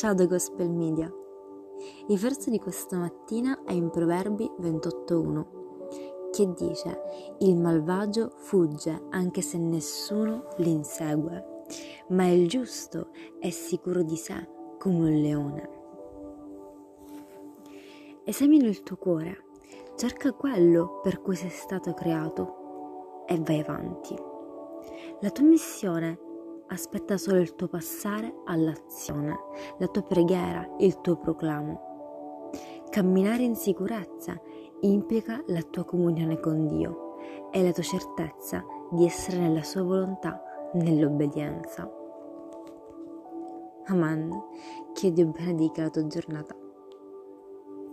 Ciao da Gospel Media. Il verso di questa mattina è in Proverbi 28.1 che dice Il malvagio fugge anche se nessuno l'insegue, ma il giusto è sicuro di sé come un leone. Esamina il tuo cuore, cerca quello per cui sei stato creato e vai avanti. La tua missione aspetta solo il tuo passare all'azione, la tua preghiera, il tuo proclamo. Camminare in sicurezza implica la tua comunione con Dio e la tua certezza di essere nella sua volontà, nell'obbedienza. Amen. Che Dio benedica la tua giornata.